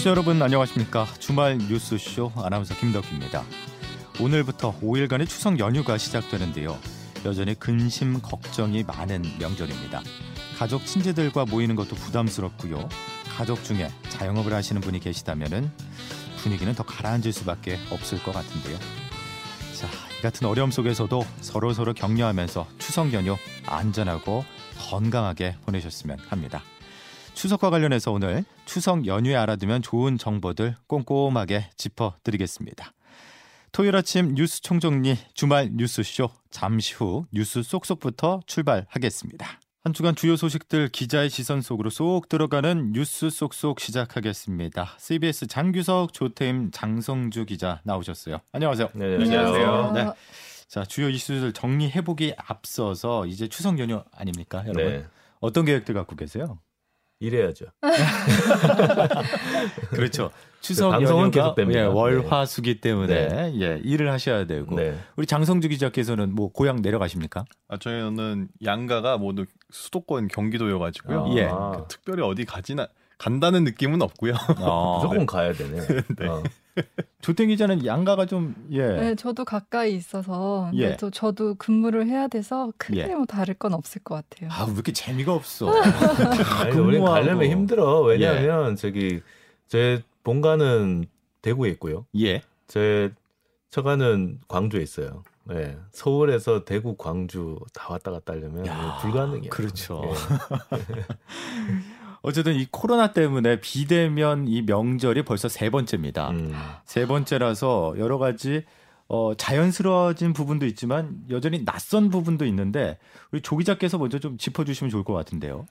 청취자 여러분 안녕하십니까? 주말 뉴스쇼 아나운서 김덕기입니다. 오늘부터 5일간의 추석 연휴가 시작되는데요. 여전히 근심 걱정이 많은 명절입니다. 가족 친지들과 모이는 것도 부담스럽고요. 가족 중에 자영업을 하시는 분이 계시다면 분위기는 더 가라앉을 수밖에 없을 것 같은데요. 자, 이 같은 어려움 속에서도 서로 서로 격려하면서 추석 연휴 안전하고 건강하게 보내셨으면 합니다. 추석과 관련해서 오늘 추석 연휴에 알아두면 좋은 정보들 꼼꼼하게 짚어드리겠습니다. 토요일 아침 뉴스 총정리 주말 뉴스쇼 잠시 후 뉴스 쏙쏙부터 출발하겠습니다. 한 주간 주요 소식들 기자의 시선 속으로 쏙 들어가는 뉴스 쏙쏙 시작하겠습니다. CBS 장규석, 조태임, 장성주 기자 나오셨어요. 안녕하세요. 네, 안녕하세요. 네. 자, 주요 이슈들 정리해보기 앞서서 이제 추석 연휴 아닙니까, 여러분? 네. 어떤 계획들 갖고 계세요? 일해야죠. 그렇죠. 추석 방송은 연휴가 계속됩니다. 예, 네. 월화수기 때문에 예, 일을 하셔야 되고 네. 우리 장성주 기자께서는 뭐 고향 내려가십니까? 아, 저희는 양가가 모두 수도권 경기도여가지고요. 아. 예. 그 특별히 어디 가지나 간다는 느낌은 없고요. 어, 무조건 가야 되네. 네. 어. 조땡 기자는 양가가 좀 예. 네, 저도 가까이 있어서 예. 또 저도 근무를 해야 돼서 크게 예. 뭐 다를 건 없을 것 같아요. 아, 왜 이렇게 재미가 없어? 아니, 우리 근무하고. 가려면 힘들어. 예. 왜냐하면 저기 제 본가는 대구에 있고요. 예. 제 처가는 광주에 있어요. 네. 서울에서 대구, 광주 다 왔다 갔다 하려면 야, 불가능이에요. 그렇죠. 예. 어쨌든 이 코로나 때문에 비대면 이 명절이 벌써 세 번째입니다. 음. 세 번째라서 여러 가지 어, 자연스러워진 부분도 있지만 여전히 낯선 부분도 있는데 우리 조 기자께서 먼저 좀 짚어주시면 좋을 것 같은데요.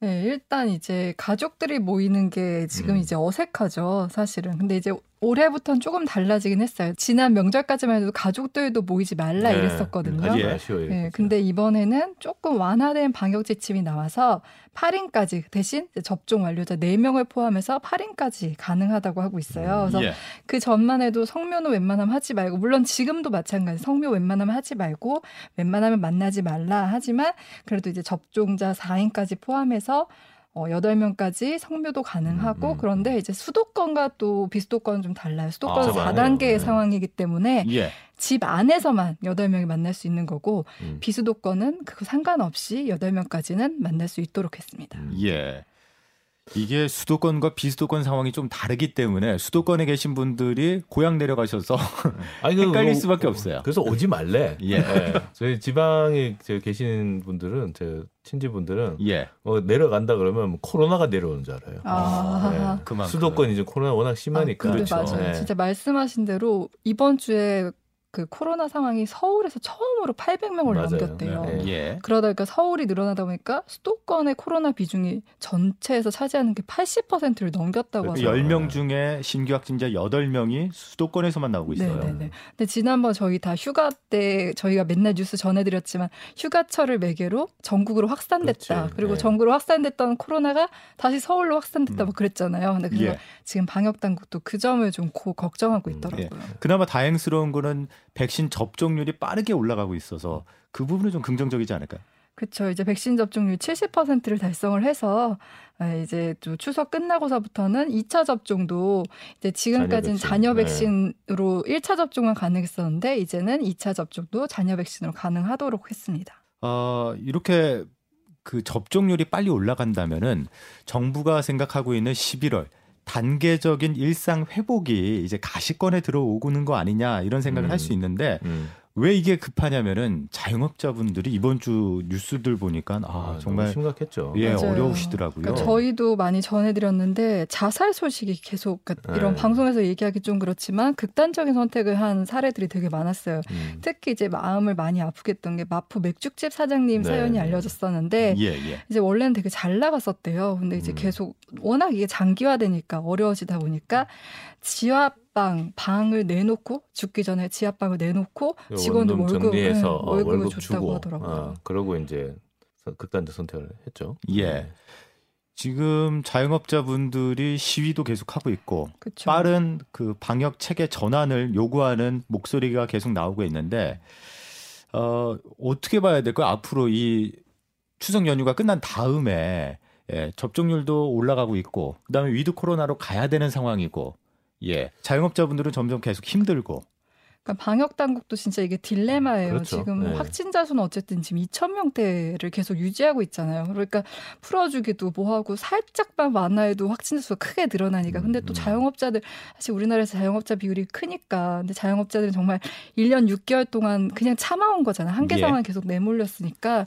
네, 일단 이제 가족들이 모이는 게 지금 음. 이제 어색하죠, 사실은. 근데 이제 올해부터는 조금 달라지긴 했어요. 지난 명절까지만 해도 가족들도 모이지 말라 네. 이랬었거든요. 아, 예. 아쉬워요. 네, 근데 이번에는 조금 완화된 방역 지침이 나와서 8인까지 대신 접종 완료자 4명을 포함해서 8인까지 가능하다고 하고 있어요. 그래서 예. 그 전만 해도 성묘는 웬만하면 하지 말고 물론 지금도 마찬가지 성묘 웬만하면 하지 말고 웬만하면 만나지 말라 하지만 그래도 이제 접종자 4인까지 포함해서 어, 8명까지 성묘도 가능하고 음, 음. 그런데 이제 수도권과 또 비수도권은 좀 달라요. 수도권 아, 은좀 4단계의 많아요. 네. 상황이기 때문에 예. 집 안에서만 8명이 만날 수 있는 거고 음. 비수도권은 그거 상관없이 8명까지는 만날 수 있도록 했습니다. 음. 예. 이게 수도권과 비수도권 상황이 좀 다르기 때문에 수도권에 계신 분들이 고향 내려가셔서 아니, 그 헷갈릴 뭐, 수밖에 없어요. 그래서 오지 말래. 예. 네. 저희 지방에 저 계신 분들은 제 친지분들은 예. 어, 내려간다 그러면 뭐 코로나가 내려오는 줄 알아요. 아, 네. 그만큼. 수도권 이제 코로나 워낙 심하니까. 아, 그렇죠. 맞아요. 네. 진짜 말씀하신 대로 이번 주에 그 코로나 상황이 서울에서 처음으로 800명을 맞아요. 넘겼대요. 네. 예. 그러다 보니까 서울이 늘어나다 보니까 수도권의 코로나 비중이 전체에서 차지하는 게 80%를 넘겼다고 그 하더라고요. 10명 중에 신규 확진자 8명이 수도권에서만 나오고 있어요. 네네네. 근데 지난번 저희 다 휴가 때 저희가 맨날 뉴스 전해드렸지만 휴가철을 매개로 전국으로 확산됐다. 그렇지. 그리고 네. 전국으로 확산됐던 코로나가 다시 서울로 확산됐다. 음. 뭐 그랬잖아요. 근데 그래서 예. 지금 방역 당국도 그 점을 좀 고, 걱정하고 음, 있더라고요. 그나마 다행스러운 거는 백신 접종률이 빠르게 올라가고 있어서 그 부분은 좀 긍정적이지 않을까요? 그렇죠. 이제 백신 접종률 70%를 달성을 해서 아, 이제 또 추석 끝나고서부터는 2차 접종도 이제 지금까지는 자녀 백신. 백신으로 1차 접종만 가능했었는데 이제는 2차 접종도 자녀 백신으로 가능하도록 했습니다. 어, 이렇게 그 접종률이 빨리 올라간다면은 정부가 생각하고 있는 11월 단계적인 일상 회복이 이제 가시권에 들어오고는 거 아니냐 이런 생각을 음. 할수 있는데 음. 왜 이게 급하냐면은 자영업자분들이 이번 주 뉴스들 보니까 아, 아, 정말 심각했죠. 예 맞아요. 어려우시더라고요. 그러니까 저희도 많이 전해드렸는데 자살 소식이 계속 그러니까 이런 네. 방송에서 얘기하기 좀 그렇지만 극단적인 선택을 한 사례들이 되게 많았어요. 음. 특히 이제 마음을 많이 아프게 했던 게 마포 맥죽집 사장님 네, 사연이 네. 알려졌었는데 예 예. 이제 원래는 되게 잘 나갔었대요. 근데 이제 음. 계속 워낙 이게 장기화되니까 어려워지다 보니까 지 하방 방을 내놓고 죽기 전에 지하방을 내놓고 직원들 월급 정리해서 네, 어, 월급을 월급 줬다고 주고 하더라고요. 어, 그러고 이제 서- 극단적 선택을 했죠. 예. 네. 지금 자영업자분들이 시위도 계속 하고 있고 그렇죠. 빠른 그 방역 체계 전환을 요구하는 목소리가 계속 나오고 있는데 어, 어떻게 봐야 될까요? 앞으로 이 추석 연휴가 끝난 다음에 예, 접종률도 올라가고 있고 그다음에 위드 코로나로 가야 되는 상황이고 예, 자영업자분들은 점점 계속 힘들고 그러니까 방역 당국도 진짜 이게 딜레마예요. 그렇죠. 지금 네. 확진자 수는 어쨌든 지금 2천 명대를 계속 유지하고 있잖아요. 그러니까 풀어주기도 뭐하고 살짝만 완화해도 확진자 수가 크게 늘어나니까. 근데 또 음. 자영업자들 사실 우리나라에서 자영업자 비율이 크니까. 근데 자영업자들은 정말 1년 6개월 동안 그냥 참아온 거잖아요. 한계 예. 상황 계속 내몰렸으니까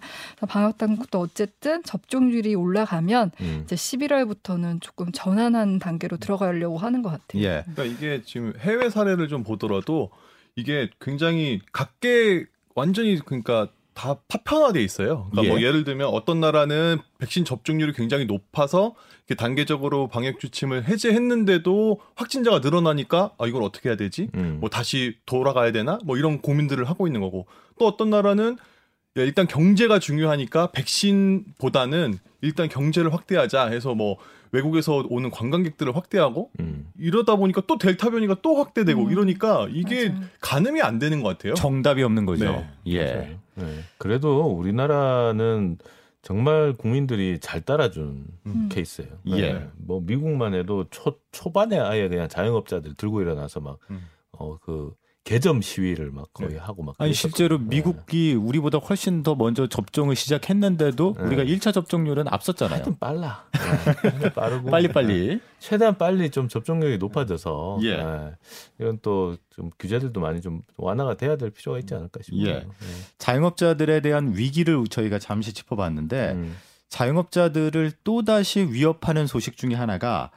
방역 당국도 어쨌든 접종률이 올라가면 음. 이제 11월부터는 조금 전환한 단계로 들어가려고 하는 것 같아요. 예. 그러니까 이게 지금 해외 사례를 좀 보더라도 이게 굉장히 각계 완전히 그러니까 다 파편화돼 있어요. 그러니까 예. 뭐 예를 들면 어떤 나라는 백신 접종률이 굉장히 높아서 이렇게 단계적으로 방역 주침을 해제했는데도 확진자가 늘어나니까 아 이걸 어떻게 해야 되지? 음. 뭐 다시 돌아가야 되나? 뭐 이런 고민들을 하고 있는 거고 또 어떤 나라는 야, 일단 경제가 중요하니까 백신보다는 일단 경제를 확대하자 해서 뭐 외국에서 오는 관광객들을 확대하고 음. 이러다 보니까 또 델타 변이가 또 확대되고 음. 이러니까 이게 맞아요. 가늠이 안 되는 것 같아요. 정답이 없는 거죠. 네, 예. 맞아요. 네. 그래도 우리나라는 정말 국민들이 잘 따라준 음. 케이스예요. 예. 네. 뭐 미국만 해도 초 초반에 아예 그냥 자영업자들 들고 일어나서 막 음. 어그 개점 시위를 막 거의 네. 하고 막 아니. 실제로 네. 미국이 우리보다 훨씬 더 먼저 접종을 시작했는데도 네. 우리가 1차 접종률은 앞섰잖아요. 하여튼 빨라. 네. 빠르고 네. 빨리 빨리. 최대한 빨리 좀 접종력이 높아져서 예. 네. 이런 또 좀 규제들도 많이 좀 완화가 돼야 될 필요가 있지 않을까 싶어요. 예. 자영업자들에 대한 위기를 저희가 잠시 짚어봤는데 음. 자영업자들을 또 다시 위협하는 소식 중에 하나가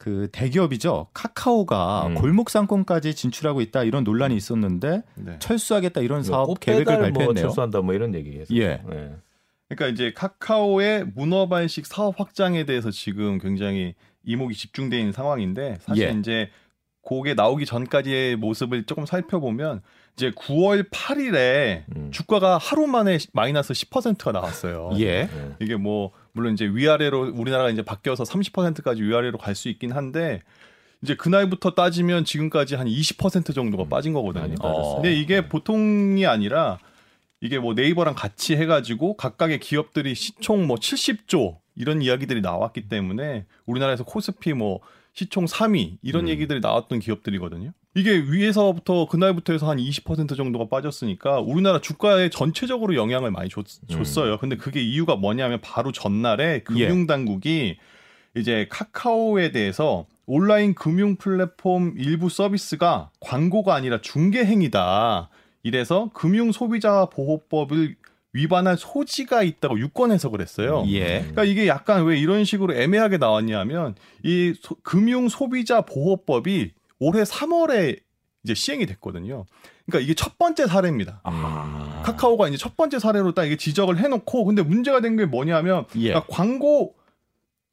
그 대기업이죠. 카카오가 음. 골목 상권까지 진출하고 있다 이런 논란이 있었는데 네. 철수하겠다 이런 뭐 사업 계획을 뭐 발표했네요. 철수한다 뭐 이런 얘기했어요. 예. 네. 그러니까 이제 카카오의 문어발식 사업 확장에 대해서 지금 굉장히 이목이 집중돼 있는 상황인데 사실 예. 이제 그게 나오기 전까지의 모습을 조금 살펴보면 이제 9월 8일에 음. 주가가 하루 만에 마이너스 10%가 나왔어요. 예. 네. 이게 뭐 물론 이제 위아래로 우리나라가 이제 바뀌어서 30%까지 위아래로 갈 수 있긴 한데 이제 그날부터 따지면 지금까지 한 20% 정도가 빠진 거거든요. 빠졌어요. 근데 이게 보통이 아니라 이게 뭐 네이버랑 같이 해가지고 각각의 기업들이 시총 뭐 70조 이런 이야기들이 나왔기 때문에 우리나라에서 코스피 뭐 시총 3위 이런 음. 얘기들이 나왔던 기업들이거든요. 이게 위에서부터 그날부터 해서 한 20% 정도가 빠졌으니까 우리나라 주가에 전체적으로 영향을 많이 줬, 음. 줬어요. 근데 그게 이유가 뭐냐면 바로 전날에 금융 당국이 이제 카카오에 대해서 온라인 금융 플랫폼 일부 서비스가 광고가 아니라 중개 행위다. 이래서 금융 소비자 보호법을 위반할 소지가 있다고 유권 해석을 했어요. 예. 그러니까 이게 약간 왜 이런 식으로 애매하게 나왔냐면 이 소- 금융 소비자 보호법이 올해 3월에 이제 시행이 됐거든요. 그러니까 이게 첫 번째 사례입니다. 아. 카카오가 이제 첫 번째 사례로 딱 이게 지적을 해놓고 근데 문제가 된 게 뭐냐면 예. 그러니까 광고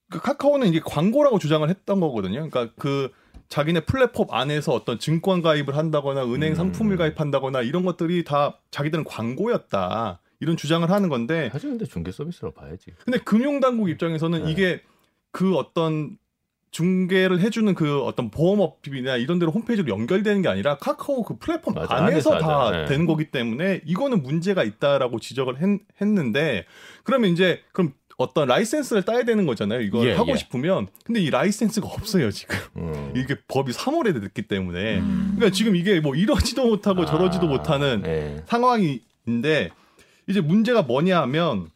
그 카카오는 이게 광고라고 주장을 했던 거거든요. 그러니까 그 자기네 플랫폼 안에서 어떤 증권 가입을 한다거나 은행 음. 상품을 가입한다거나 이런 것들이 다 자기들은 광고였다. 이런 주장을 하는 건데 사실 근데 중개 서비스로 봐야지. 근데 금융 당국 입장에서는 네. 이게 그 어떤 중개를 해주는 그 어떤 보험업이나 이런 데로 홈페이지로 연결되는 게 아니라 카카오 그 플랫폼 맞아, 안에서 안에서 다. 네. 되는 거기 때문에 이거는 문제가 있다라고 지적을 했, 했는데 그러면 이제 그럼 어떤 라이센스를 따야 되는 거잖아요. 이걸 예, 하고 예. 싶으면 근데 이 라이센스가 없어요 지금 음. 이게 법이 3월에 됐기 때문에 음. 그러니까 지금 이게 뭐 이러지도 못하고 저러지도 아, 못하는 네. 상황인데 이제 문제가 뭐냐면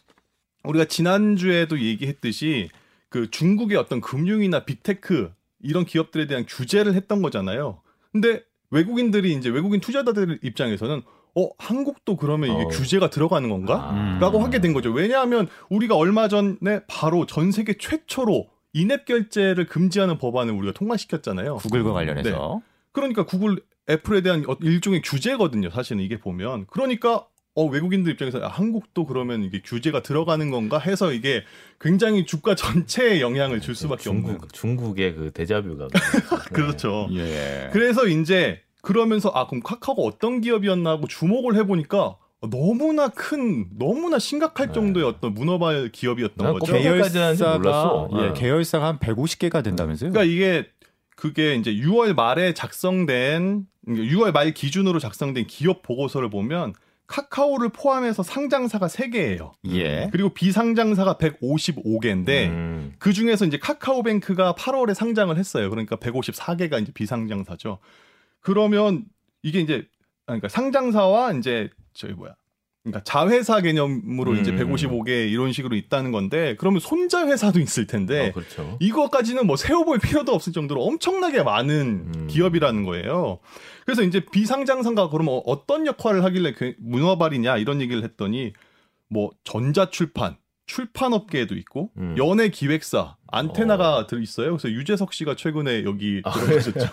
우리가 지난주에도 얘기했듯이 그 중국의 어떤 금융이나 빅테크 이런 기업들에 대한 규제를 했던 거잖아요. 근데 외국인들이 이제 외국인 투자자들 입장에서는 어 한국도 그러면 이게 어. 규제가 들어가는 건가? 아. 라고 하게 된 거죠. 왜냐하면 우리가 얼마 전에 바로 전 세계 최초로 인앱 결제를 금지하는 법안을 우리가 통과시켰잖아요. 구글과 관련해서 그러니까 구글 애플에 대한 어- 일종의 규제거든요. 사실은 이게 보면 그러니까 어, 외국인들 입장에서 아, 한국도 그러면 이게 규제가 들어가는 건가 해서 이게 굉장히 주가 전체에 영향을 줄 수밖에 없는. 중국 중국의 그 데자뷰가 그렇죠. 예. 그래서 이제 그러면서 아 그럼 카카오가 어떤 기업이었나 하고 주목을 해보니까 너무나 큰 너무나 심각할 네. 정도의 어떤 문어발 기업이었던 난 거죠. 계열사가 몰랐어. 예, 어. 계열사가 한 150개가 된다면서요? 그러니까 이게 그게 이제 6월 말에 작성된 6월 말 기준으로 작성된 기업 보고서를 보면 카카오를 포함해서 상장사가 3개예요. 예. 그리고 비상장사가 155개인데 음. 그 중에서 이제 카카오뱅크가 8월에 상장을 했어요. 그러니까 154개가 이제 비상장사죠. 그러면 이게 이제 아, 그러니까 상장사와 이제 저기 뭐야? 그러니까 자회사 개념으로 이제 음. 155개 이런 식으로 있다는 건데 그러면 손자 회사도 있을 텐데 어, 그렇죠. 이거까지는 뭐 세워볼 필요도 없을 정도로 엄청나게 많은 음. 기업이라는 거예요. 그래서 이제 비상장사가 그러면 어떤 역할을 하길래 그 문어발이냐 이런 얘기를 했더니 뭐 전자출판, 출판업계에도 있고 음. 연예 기획사, 안테나가 어. 들 있어요. 그래서 유재석 씨가 최근에 여기 아, 들어가셨죠.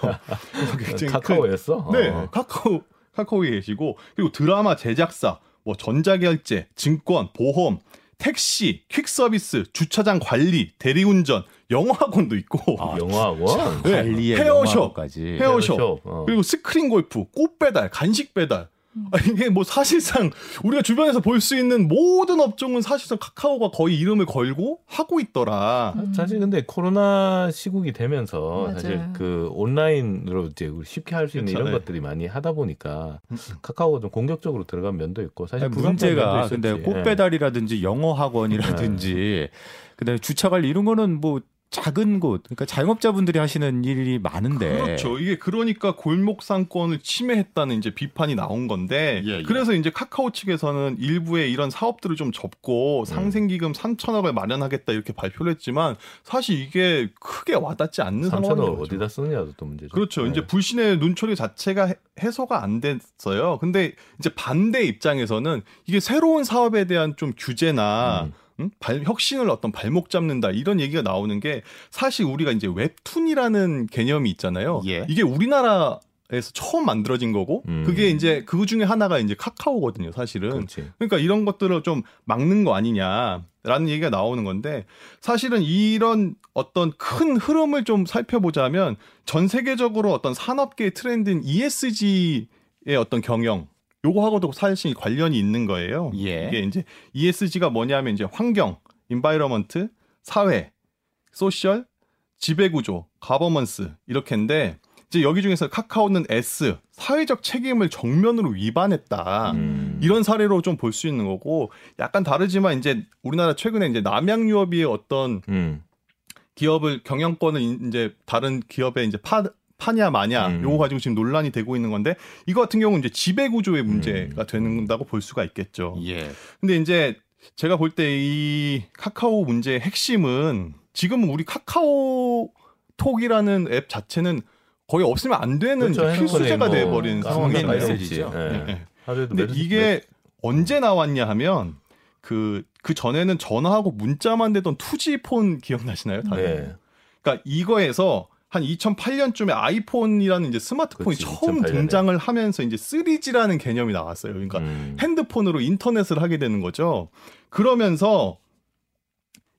그래서 굉장히 큰- 카카오였어? 네, 어. 카카오 카카오에 계시고 그리고 드라마 제작사, 뭐 전자결제, 증권, 보험, 택시, 퀵서비스, 주차장 관리, 대리운전, 영어학원도 있고 아, 영화학원. 네, 관리의 헤어숍, 영화까지. 헤어숍, 헤어숍. 어. 그리고 스크린 골프, 꽃 배달, 간식 배달. 아, 이게 뭐 사실상 우리가 주변에서 볼 수 있는 모든 업종은 사실상 카카오가 거의 이름을 걸고 하고 있더라. 음. 사실 근데 코로나 시국이 되면서 맞아요. 사실 그 온라인으로 이제 쉽게 할 수 있는 이런 네. 것들이 많이 하다 보니까 카카오가 좀 공격적으로 들어간 면도 있고 사실 아니, 문제가 면도 근데. 꽃 예. 배달이라든지 영어 학원이라든지 그다음에 주차 관리 이런 거는 뭐 작은 곳 그러니까 자영업자분들이 하시는 일이 많은데 그렇죠. 이게 그러니까 골목 상권을 침해했다는 이제 비판이 나온 건데 예, 예. 그래서 이제 카카오 측에서는 일부의 이런 사업들을 좀 접고 상생기금 3천억을 마련하겠다 이렇게 발표를 했지만 사실 이게 크게 와닿지 않는 상황인 3천을 거죠. 어디다 쓰느냐도 또 문제죠. 그렇죠. 네. 이제 불신의 눈초리 자체가 해- 해소가 안 됐어요. 근데 이제 반대 입장에서는 이게 새로운 사업에 대한 좀 규제나 음. 음? 발, 혁신을 어떤 발목 잡는다 이런 얘기가 나오는 게 사실 우리가 이제 웹툰이라는 개념이 있잖아요. 예. 이게 우리나라 에서 처음 만들어진 거고 음. 그게 이제 그 중에 하나가 이제 카카오거든요, 사실은. 그렇지. 그러니까 이런 것들을 좀 막는 거 아니냐라는 얘기가 나오는 건데 사실은 이런 어떤 큰 흐름을 좀 살펴보자면 전 세계적으로 어떤 산업계의 트렌드인 ESG의 어떤 경영 요거하고도 사실 관련이 있는 거예요. 예. 이게 이제 ESG가 뭐냐면 이제 환경, environment, 사회, social, 지배구조, 가버먼스 이렇게인데 이제 여기 중에서 카카오는 S 사회적 책임을 정면으로 위반했다. 음. 이런 사례로 좀 볼 수 있는 거고 약간 다르지만 이제 우리나라 최근에 이제 남양유업의 어떤 음. 기업을 경영권을 인- 이제 다른 기업에 이제 파 파냐 마냐 음. 요거 가지고 지금 논란이 되고 있는 건데 이거 같은 경우는 이제 지배 구조의 문제가 된다고 볼 수가 있겠죠. 예. 근데 이제 제가 볼 때 이 카카오 문제의 핵심은 지금은 우리 카카오 톡이라는 앱 자체는 거의 없으면 안 되는 그렇죠. 필수제가 돼 버린 뭐 상황이 상황이잖아요. 메시지죠. 예. 하루에도 근데 메시지- 이게 언제 나왔냐 하면 그, 그 전에는 전화하고 문자만 되던 투지폰 기억나시나요? 다들? 네. 그러니까 이거에서 한 2008년쯤에 아이폰이라는 이제 스마트폰이 그치, 처음 2008 년에. 등장을 하면서 이제 3G라는 개념이 나왔어요. 그러니까 음. 핸드폰으로 인터넷을 하게 되는 거죠. 그러면서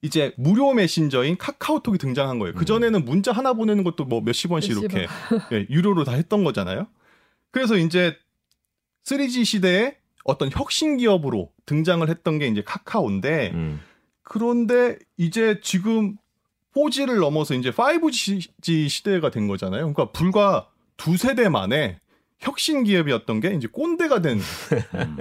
이제 무료 메신저인 카카오톡이 등장한 거예요. 그 전에는 문자 하나 보내는 것도 뭐 몇십 원씩 몇십 이렇게 예, 유료로 다 했던 거잖아요. 그래서 이제 3G 시대에 어떤 혁신 기업으로 등장을 했던 게 이제 카카오인데 음. 그런데 이제 지금 4G를 넘어서 이제 5G 시대가 된 거잖아요. 그러니까 불과 두 세대 만에 혁신 기업이었던 게 이제 꼰대가 된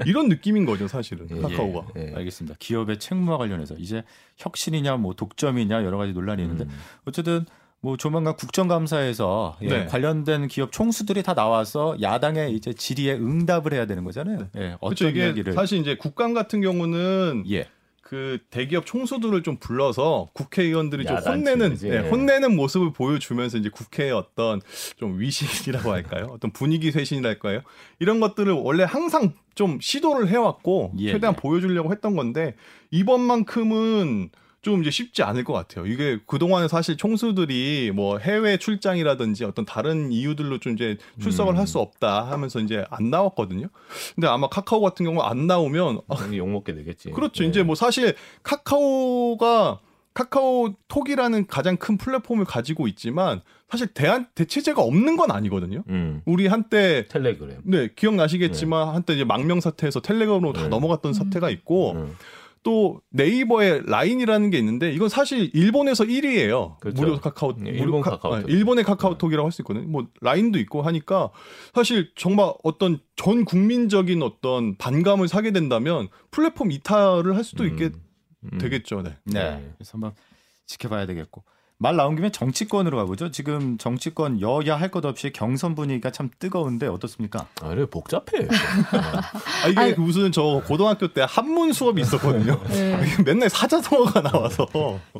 이런 느낌인 거죠, 사실은 예, 카카오가. 예. 알겠습니다. 기업의 책무와 관련해서 이제 혁신이냐 뭐 독점이냐 여러 가지 논란이 있는데 음. 어쨌든 뭐 조만간 국정감사에서 예, 네. 관련된 기업 총수들이 다 나와서 야당의 이제 질의에 응답을 해야 되는 거잖아요. 예, 어떤 그렇죠. 이게 이야기를 사실 이제 국감 같은 경우는 예. 그 대기업 총수들을 좀 불러서 국회의원들이 좀 혼내는? 예, 혼내는 모습을 보여주면서 이제 국회의 어떤 좀 위신이라고 할까요? 어떤 분위기 쇄신이랄까요? 이런 것들을 원래 항상 좀 시도를 해왔고 예, 최대한 예. 보여주려고 했던 건데 이번만큼은 좀 이제 쉽지 않을 것 같아요. 이게 그동안에 사실 총수들이 뭐 해외 출장이라든지 어떤 다른 이유들로 좀 이제 출석을 음. 할수 없다 하면서 이제 안 나왔거든요. 근데 아마 카카오 같은 경우 안 나오면 당연히 욕 먹게 되겠지. 그렇죠. 예. 이제 뭐 사실 카카오가 카카오톡이라는 가장 큰 플랫폼을 가지고 있지만 사실 대안 대체제가 없는 건 아니거든요. 음. 우리 한때 텔레그램. 네 기억나시겠지만 한때 이제 망명 사태에서 텔레그램으로 다 네. 넘어갔던 사태가 있고 음. 또 네이버에 라인이라는 게 있는데 이건 사실 일본에서 1위예요. 그렇죠. 무료 카카오 네, 무료 일본 카- 카카오톡. 네, 일본의 카카오톡이라고 할 수 있거든요. 뭐 라인도 있고 하니까 사실 정말 어떤 전 국민적인 어떤 반감을 사게 된다면 플랫폼 이탈을 할 수도 있게 음. 되겠죠. 네. 네. 네. 그래서 한번 지켜봐야 되겠고. 말 나온 김에 정치권으로 가보죠. 지금 정치권 여야 할 것 없이 경선 분위기가 참 뜨거운데 어떻습니까? 아, 그래 복잡해. 아, 이게 아니- 무슨 저 고등학교 때 한문 수업이 있었거든요. 네. 맨날 사자성어가 나와서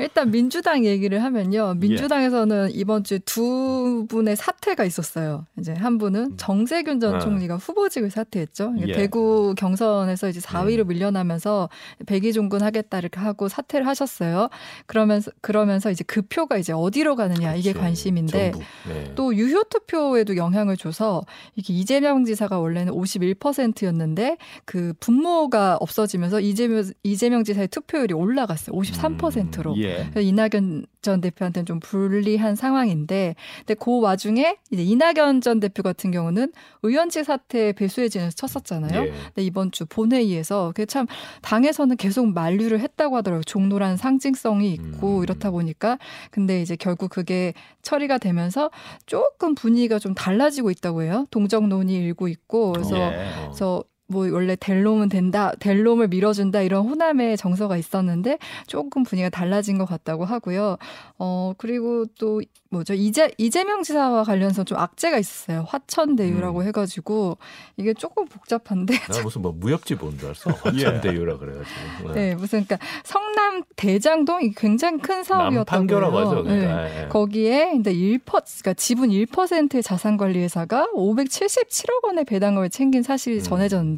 일단 민주당 얘기를 하면요. 민주당에서는 이번 주 두 분의 사퇴가 있었어요. 이제 한 분은 정세균 전 아. 총리가 후보직을 사퇴했죠. 이게 예. 대구 경선에서 이제 4위로 밀려나면서 백의종군 하겠다 이렇게 하고 사퇴를 하셨어요. 그러면서 그러면서 이제 그 표가 이제 어디로 가느냐 이게 그렇죠. 관심인데. 네. 또 유효 투표에도 영향을 줘서 이게 이재명 지사가 원래는 51%였는데 그 분모가 없어지면서 이재명 이재명 지사의 투표율이 올라갔어요. 53%로. 예. 그래서 이낙연 전 대표한테는 좀 불리한 상황인데, 근데 그 와중에 이제 이낙연 전 대표 같은 경우는 의원직 사퇴 배수해진에서 쳤었잖아요. 예. 근데 이번 주 본회의에서 그게 참 당에서는 계속 만류를 했다고 하더라고요. 종로란 상징성이 있고 음. 이렇다 보니까 근데 이제 결국 그게 처리가 되면서 조금 분위기가 좀 달라지고 있다고 해요. 동정론이 일고 있고 그래서 예. 어. 그래서 뭐 원래 델롬은 된다, 델롬을 밀어준다 이런 호남의 정서가 있었는데 조금 분위기가 달라진 것 같다고 하고요. 어 그리고 또 뭐죠 이재 이재명 지사와 관련해서 좀 악재가 있었어요. 화천대유라고 음. 해가지고 이게 조금 복잡한데. 나 무슨 뭐 무협지 본 줄 알았어. 예. 화천대유라 그래가지고. 네, 무슨 그러니까 성남 대장동 이 굉장히 큰 사업이었다고 남판교라고 하죠. 해요. 네. 그러니까. 예. 거기에 근데 1%, 그러니까 지분 1%의 자산관리회사가 577억 원의 배당금을 챙긴 사실이 음. 전해졌는데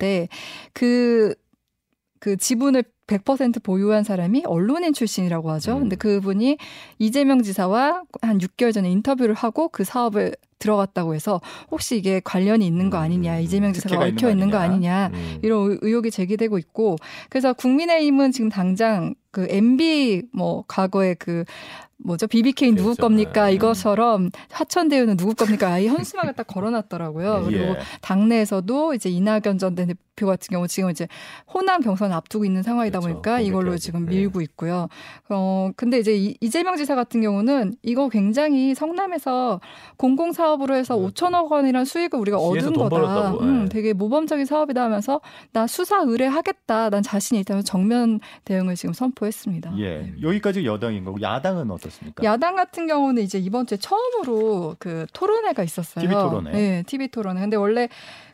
그, 그 지분을 100% 보유한 사람이 언론인 출신이라고 하죠. 음. 근데 그분이 이재명 지사와 한 6개월 전에 인터뷰를 하고 그 사업을 들어갔다고 해서 혹시 이게 관련이 있는 거 아니냐, 음. 이재명 지사가 특혜가 있는 얽혀 거 있는 거 아니냐. 아니냐, 음. 이런 의- 의혹이 제기되고 있고 그래서 국민의힘은 지금 당장 그 MB 뭐 과거에 그 뭐죠 BBK 누구 그렇죠. 겁니까 네. 이것처럼 하천대유는 누구 겁니까 아예 현수막을 딱 걸어놨더라고요 그리고 예. 당내에서도 이제 이낙연 전 대표 같은 경우 지금 이제 호남 경선 앞두고 있는 상황이다 그렇죠. 보니까 이걸로. 지금 네. 밀고 있고요. 어 근데 이제 이- 이재명 지사 같은 경우는 이거 굉장히 성남에서 공공 사업으로 해서 음. 5천억 원이란 수익을 우리가 얻은 돈 거다. 벌었다고, 음, 예. 되게 모범적인 사업이다 하면서 나 수사 의뢰하겠다. 난 자신이 있다면 정면 대응을 지금 선포했습니다. 예. 여기까지 여당인 거고 야당은 어떻 습니까? 야당 같은 경우는 이제 이번 주에 처음으로 그 토론회가 있었어요. TV 토론회. 네, TV 토론회. 근데 원래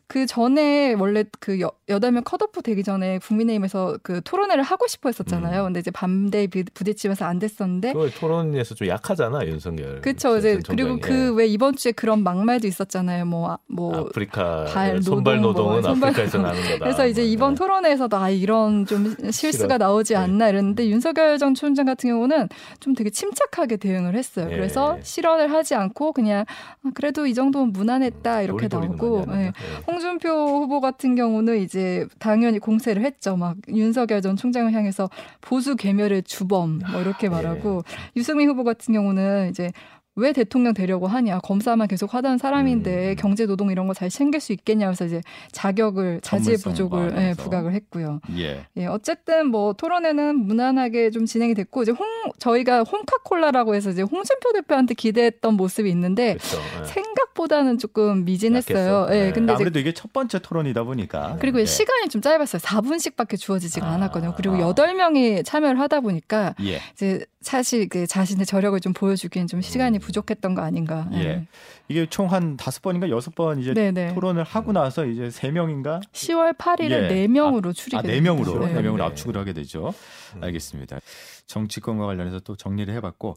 그 전에 원래 그 여- 여덟 명 컷오프 되기 전에 국민의힘에서 그 토론회를 하고 싶어 했었잖아요. 음. 근데 이제 반대 부- 부딪히면서 안 됐었는데 그 토론에서 좀 약하잖아 윤석열. 그렇죠. 이제 전 그리고. 그 왜 이번 주에 그런 막말도 있었잖아요. 뭐 아, 뭐 아프리카 발 손발 노동, 노동은 뭐 손발 아프리카에서 나는 거다. 그래서 이제 뭐, 이번 네. 토론회에서도 아 이런 좀 실수가. 나오지 네. 않나 이랬는데 윤석열 전 총장 같은 경우는 좀 되게 침착하게 대응을 했어요. 예. 그래서 실언을 하지 않고 그냥 아, 그래도 이 정도면 무난했다 이렇게 놀이돌이는 나오고 예. 예. 홍준표 후보 같은 경우는 이제 당연히 공세를 했죠. 막 윤석열 전 총장을 향해서 보수 괴멸의 주범 뭐 이렇게 말하고 유승민 후보 같은 경우는 이제 왜 대통령 되려고 하냐 검사만 계속 하던 사람인데 음. 경제 노동 이런 거 잘 챙길 수 있겠냐면서 이제 자격을 자질 부족을 예. 부각을 했고요. 예. 예, 어쨌든 뭐 토론회는 무난하게 좀 진행이 됐고 이제 홍 저희가 홍카콜라라고 해서 이제 홍준표 대표한테 기대했던 모습이 있는데 그렇죠. 예. 생각보다는 조금 미진했어요. 예, 네. 근데 이제 아무래도 이게 첫 번째 토론이다 보니까 그리고 예. 시간이 좀 짧았어요. 4분씩밖에 주어지지가 아. 않았거든요. 그리고 아. 여덟 명이 참여를 하다 보니까 예. 이제 사실 그 자신의 저력을 좀 보여주기엔 좀 시간이 음. 부족했던 거 아닌가. 예. 이게 총 한 다섯 번인가 여섯 번 이제 네, 네. 토론을 하고 나서 이제 세 명인가 10월 8일에 예. 네 명으로 추리게 아, 네 명으로 됐죠. 네 명으로 네. 압축을 하게 되죠. 음. 알겠습니다. 정치권과 관련해서 또 정리를 해봤고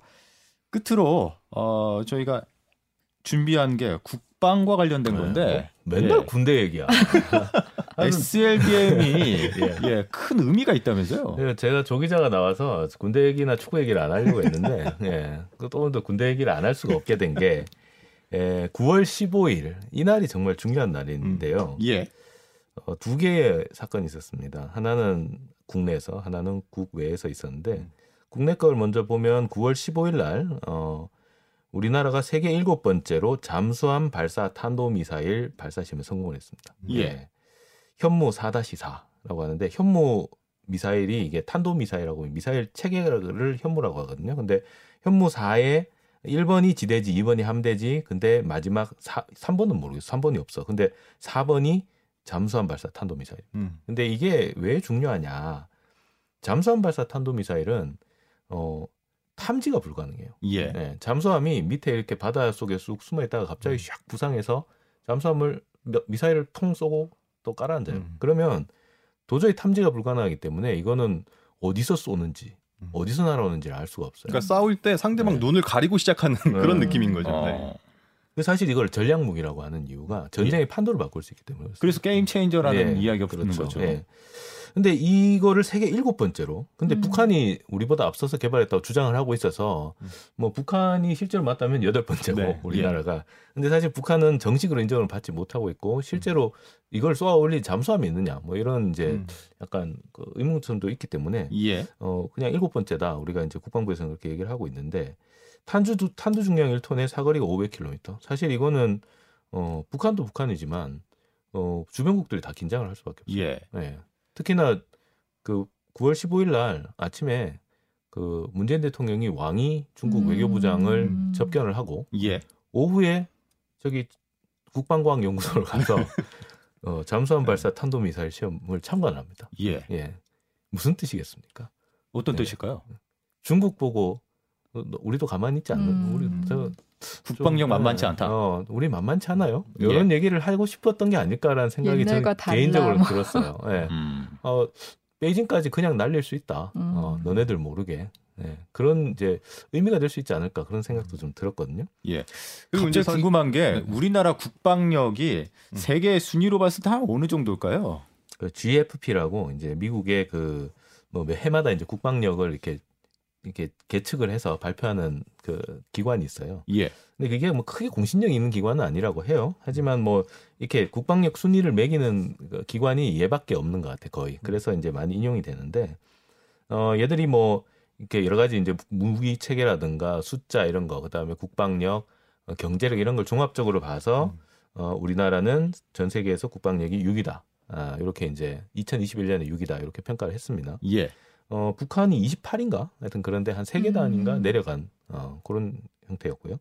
끝으로 어 저희가 준비한 게 국 방과 관련된 건데 뭐 맨날 예. 군대 얘기야. SLBM이 예, 큰 의미가 있다면서요? 예, 제가 조 기자가 나와서 군대 얘기나 축구 얘기를 안 하려고 했는데, 예, 또 오늘도 군대 얘기를 안 할 수가 없게 된 게, 예, 9월 15일 이 날이 정말 중요한 날인데요. 예. 어, 두 개의 사건이 있었습니다. 하나는 국내에서, 하나는 국외에서 있었는데, 음. 국내 걸 먼저 보면 9월 15일 날, 어, 우리나라가 세계 일곱 번째로 잠수함 발사 탄도미사일 발사 시험에 성공을 했습니다. 예. 현무 4-4라고 하는데 현무 미사일이 이게 탄도 미사일하고 미사일 체계를 현무라고 하거든요. 근데 현무 4에 1번이 지대지, 2번이 함대지. 근데 마지막 4, 3번은 모르겠어. 3번이 없어. 근데 4번이 잠수함 발사 탄도 미사일. 음. 근데 이게 왜 중요하냐? 잠수함 발사 탄도 미사일은 어 탐지가 불가능해요. 예. 네, 잠수함이 밑에 이렇게 바다 속에 쑥 숨어 있다가 갑자기 샥 부상해서 잠수함을 몇- 미사일을 통 쏘고 또 깔아앉아요. 음. 그러면 도저히 탐지가 불가능하기 때문에 이거는 어디서 쏘는지 음. 어디서 날아오는지 알 수가 없어요. 그러니까 싸울 때 상대방 네. 눈을 가리고 시작하는 그런 음. 느낌인 거죠. 어. 사실 이걸 전략 무기라고 하는 이유가 전쟁의 판도를 바꿀 수 있기 때문에. 그래서 게임 체인저라는 예, 이야기가 붙는 그렇죠. 거죠. 예. 근데 이거를 세계 일곱 번째로. 근데 음. 북한이 우리보다 앞서서 개발했다고 주장을 하고 있어서 음. 뭐 북한이 실제로 맞다면 여덟 번째고 네, 우리나라가. 근데 사실 북한은 정식으로 인정을 받지 못하고 있고 실제로 이걸 쏘아 올린 잠수함이 있느냐 뭐 이런 이제 음. 약간 그 의문점도 있기 때문에 예. 어 그냥 일곱 번째다 우리가 이제 국방부에서 는 그렇게 얘기를 하고 있는데 탄두 탄두 중량 1톤에 사거리가 500km. 사실 이거는 어 북한도 북한이지만 어 주변국들이 다 긴장을 할 수밖에 없어요. 예. 예. 특히나 그 9월 15일 날 아침에 그 문재인 대통령이 왕이 중국 음. 외교부장을 접견을 하고 예. 오후에 저기 국방과학 연구소를 가서 어, 잠수함 발사 탄도 미사일 시험을 참관합니다. 예. 예. 무슨 뜻이겠습니까? 어떤 네. 뜻일까요? 중국 보고 우리도 가만히 있지 않는 음. 우리 저 국방력 좀, 만만치 어, 않다. 어, 우리 만만치 않아요. 예. 이런 얘기를 하고 싶었던 게 아닐까라는 생각이 저는 달라, 개인적으로 뭐. 들었어요. 예. 음. 어, 베이징까지 그냥 날릴 수 있다. 음. 어, 너네들 모르게. 예. 그런 이제 의미가 될 수 있지 않을까 그런 생각도 좀 들었거든요. 예. 갑자기 사- 궁금한 게 네. 우리나라 국방력이 음. 세계 순위로 봤을 때 한 어느 정도일까요? 그 GFP라고 이제 미국의 그뭐 해마다 이제 국방력을 이렇게 이렇게 계측을 해서 발표하는 그 기관이 있어요. 예. 근데 그게 뭐 크게 공신력 있는 기관은 아니라고 해요. 하지만 뭐 이렇게 국방력 순위를 매기는 그 기관이 얘밖에 없는 것 같아 거의. 그래서 이제 많이 인용이 되는데 어 얘들이 뭐 이렇게 여러 가지 이제 무기 체계라든가 숫자 이런 거 그다음에 국방력, 어, 경제력 이런 걸 종합적으로 봐서 어 우리나라는 전 세계에서 국방력이 6위다. 아, 이렇게 이제 2021년에 6위다. 이렇게 평가를 했습니다. 예. 어, 북한이 28인가? 하여튼 그런데 한세 계단인가 음. 내려간 어, 그런 형태였고요.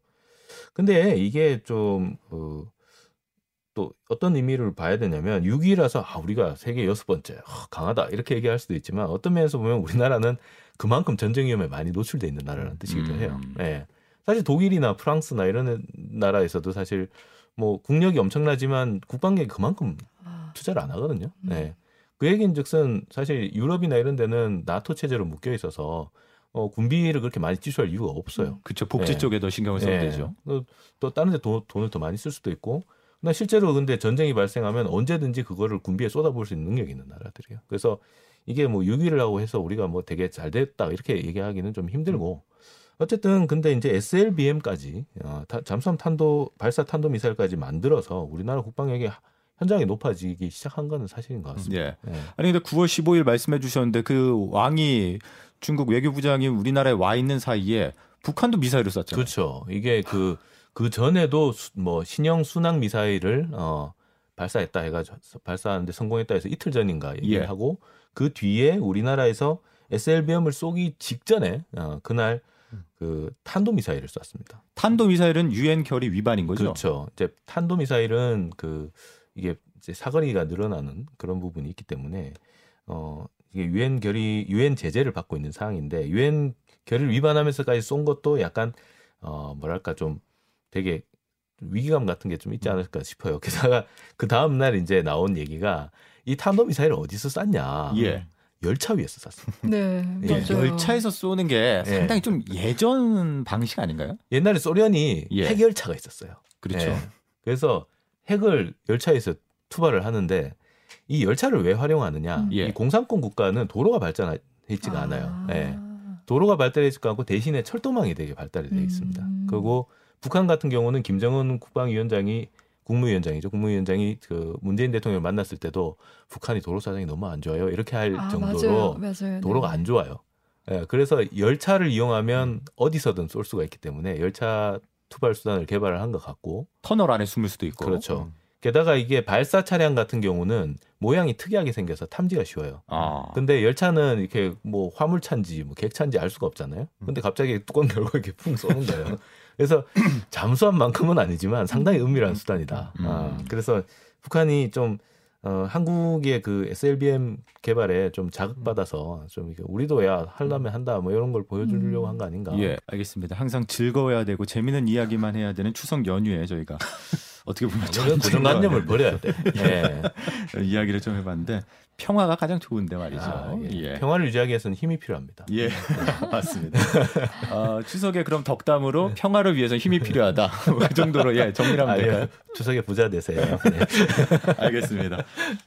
근데 이게 좀, 어, 또 어떤 의미를 봐야 되냐면 6위라서 아, 우리가 세계 여섯 번째 아, 강하다 이렇게 얘기할 수도 있지만 어떤 면에서 보면 우리나라는 그만큼 전쟁 위험에 많이 노출돼 있는 나라라는 뜻이기도 음. 해요. 예. 사실 독일이나 프랑스나 이런 나라에서도 사실 뭐 국력이 엄청나지만 국방력이 그만큼 아, 투자를 안 하거든요. 음. 네. 그 얘기인즉슨 사실 유럽이나 이런 데는 나토 체제로 묶여 있어서 어, 군비를 그렇게 많이 지출할 이유가 없어요. 그렇죠. 복지 예. 쪽에 더 신경을 써야 예. 되죠. 또, 또 다른 데 돈, 돈을 더 많이 쓸 수도 있고. 근데 실제로 근데 전쟁이 발생하면 언제든지 그거를 군비에 쏟아부을 수 있는 능력이 있는 나라들이에요. 그래서 이게 뭐 6위를 하고 해서 우리가 뭐 되게 잘 됐다 이렇게 얘기하기는 좀 힘들고 어쨌든 근데 이제 SLBM까지 어, 타- 잠수함 탄도 발사 탄도 미사일까지 만들어서 우리나라 국방력이 하- 현장이 높아지기 시작한 거는 사실인 것 같습니다. 예. 예. 아니 근데 9월 15일 말씀해 주셨는데 그 왕이 중국 외교부장이 우리나라에 와 있는 사이에 북한도 미사일을 쐈잖아요. 그렇죠. 이게 그, 그 전에도 수- 뭐 신형 순항 미사일을 어, 발사했다 해가지고 발사하는데 성공했다 해서 이틀 전인가 얘기를 예. 하고 그 뒤에 우리나라에서 SLBM을 쏘기 직전에 어, 그날 그 탄도 미사일을 쐈습니다. 탄도 미사일은 유엔 결의 위반인 거죠. 그렇죠. 이제 탄도 미사일은 그 이게 이제 사거리가 늘어나는 그런 부분이 있기 때문에 어 이게 유엔 결의 유엔 제재를 받고 있는 상황인데 유엔 결의를 위반하면서까지 쏜 것도 약간 어 뭐랄까 좀 되게 위기감 같은 게 좀 있지 않을까 싶어요. 게다가 그 다음 날 이제 나온 얘기가 이 탄도 미사일을 어디서 쐈냐? 예. 열차 위에서 쐈습니다. 네, 예, 맞아요. 열차에서 쏘는 게 예. 상당히 좀 예전 방식 아닌가요? 옛날에 소련이 예. 핵열차가 있었어요. 그렇죠. 예. 그래서 핵을 열차에서 투발을 하는데 이 열차를 왜 활용하느냐? 음. 예. 이 공산권 국가는 도로가 발전했지가 아. 않아요. 예. 도로가 발달했지가 않고 대신에 철도망이 되게 발달이 돼 있습니다. 음. 그리고 북한 같은 경우는 김정은 국방위원장이 국무위원장이죠. 국무위원장이 그 문재인 대통령을 만났을 때도 북한이 도로 사정이 너무 안 좋아요. 이렇게 할 아, 정도로 맞아요, 맞아요. 도로가 네. 안 좋아요. 예, 그래서 열차를 이용하면 어디서든 쏠 수가 있기 때문에 열차 투발 수단을 개발을 한 것 같고 터널 안에 숨을 수도 있고. 그렇죠. 게다가 이게 발사 차량 같은 경우는 모양이 특이하게 생겨서 탐지가 쉬워요. 아. 근데 열차는 이렇게 뭐 화물차인지 뭐 객차인지 알 수가 없잖아요. 근데 갑자기 뚜껑 열고 이렇게 풍 쏘는 거예요. 그래서 잠수한 만큼은 아니지만 상당히 은밀한 수단이다. 음. 아, 그래서 북한이 좀 어, 한국의 그 SLBM 개발에 좀 자극받아서 좀 이게 우리도 야 하려면 한다 뭐 이런 걸 보여주려고 음. 한거 아닌가. 예, 알겠습니다. 항상 즐거워야 되고 재미있는 이야기만 해야 되는 추석 연휴에 저희가 어떻게 보면 오늘은 고정관념을 버려야 돼. 예. 이야기를 좀 해봤는데 평화가 가장 좋은데 말이죠. 아, 예. 예. 평화를 유지하기 위해서는 힘이 필요합니다. 예, 맞습니다. 어, 추석에 그럼 덕담으로 평화를 위해서 힘이 필요하다. 그 정도로 예 정리하면 아, 될까요? 예. 추석에 부자 되세요. 네. 알겠습니다.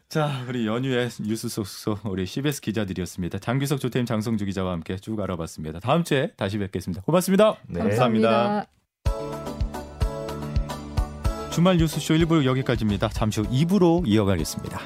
자, 우리 연휴의 뉴스 속소 우리 CBS 기자들이었습니다. 장규석 조태임 장성주 기자와 함께 쭉 알아봤습니다. 다음 주에 다시 뵙겠습니다. 고맙습니다. 네. 감사합니다. 주말 뉴스쇼 1부 여기까지입니다. 잠시 후 2부로 이어가겠습니다.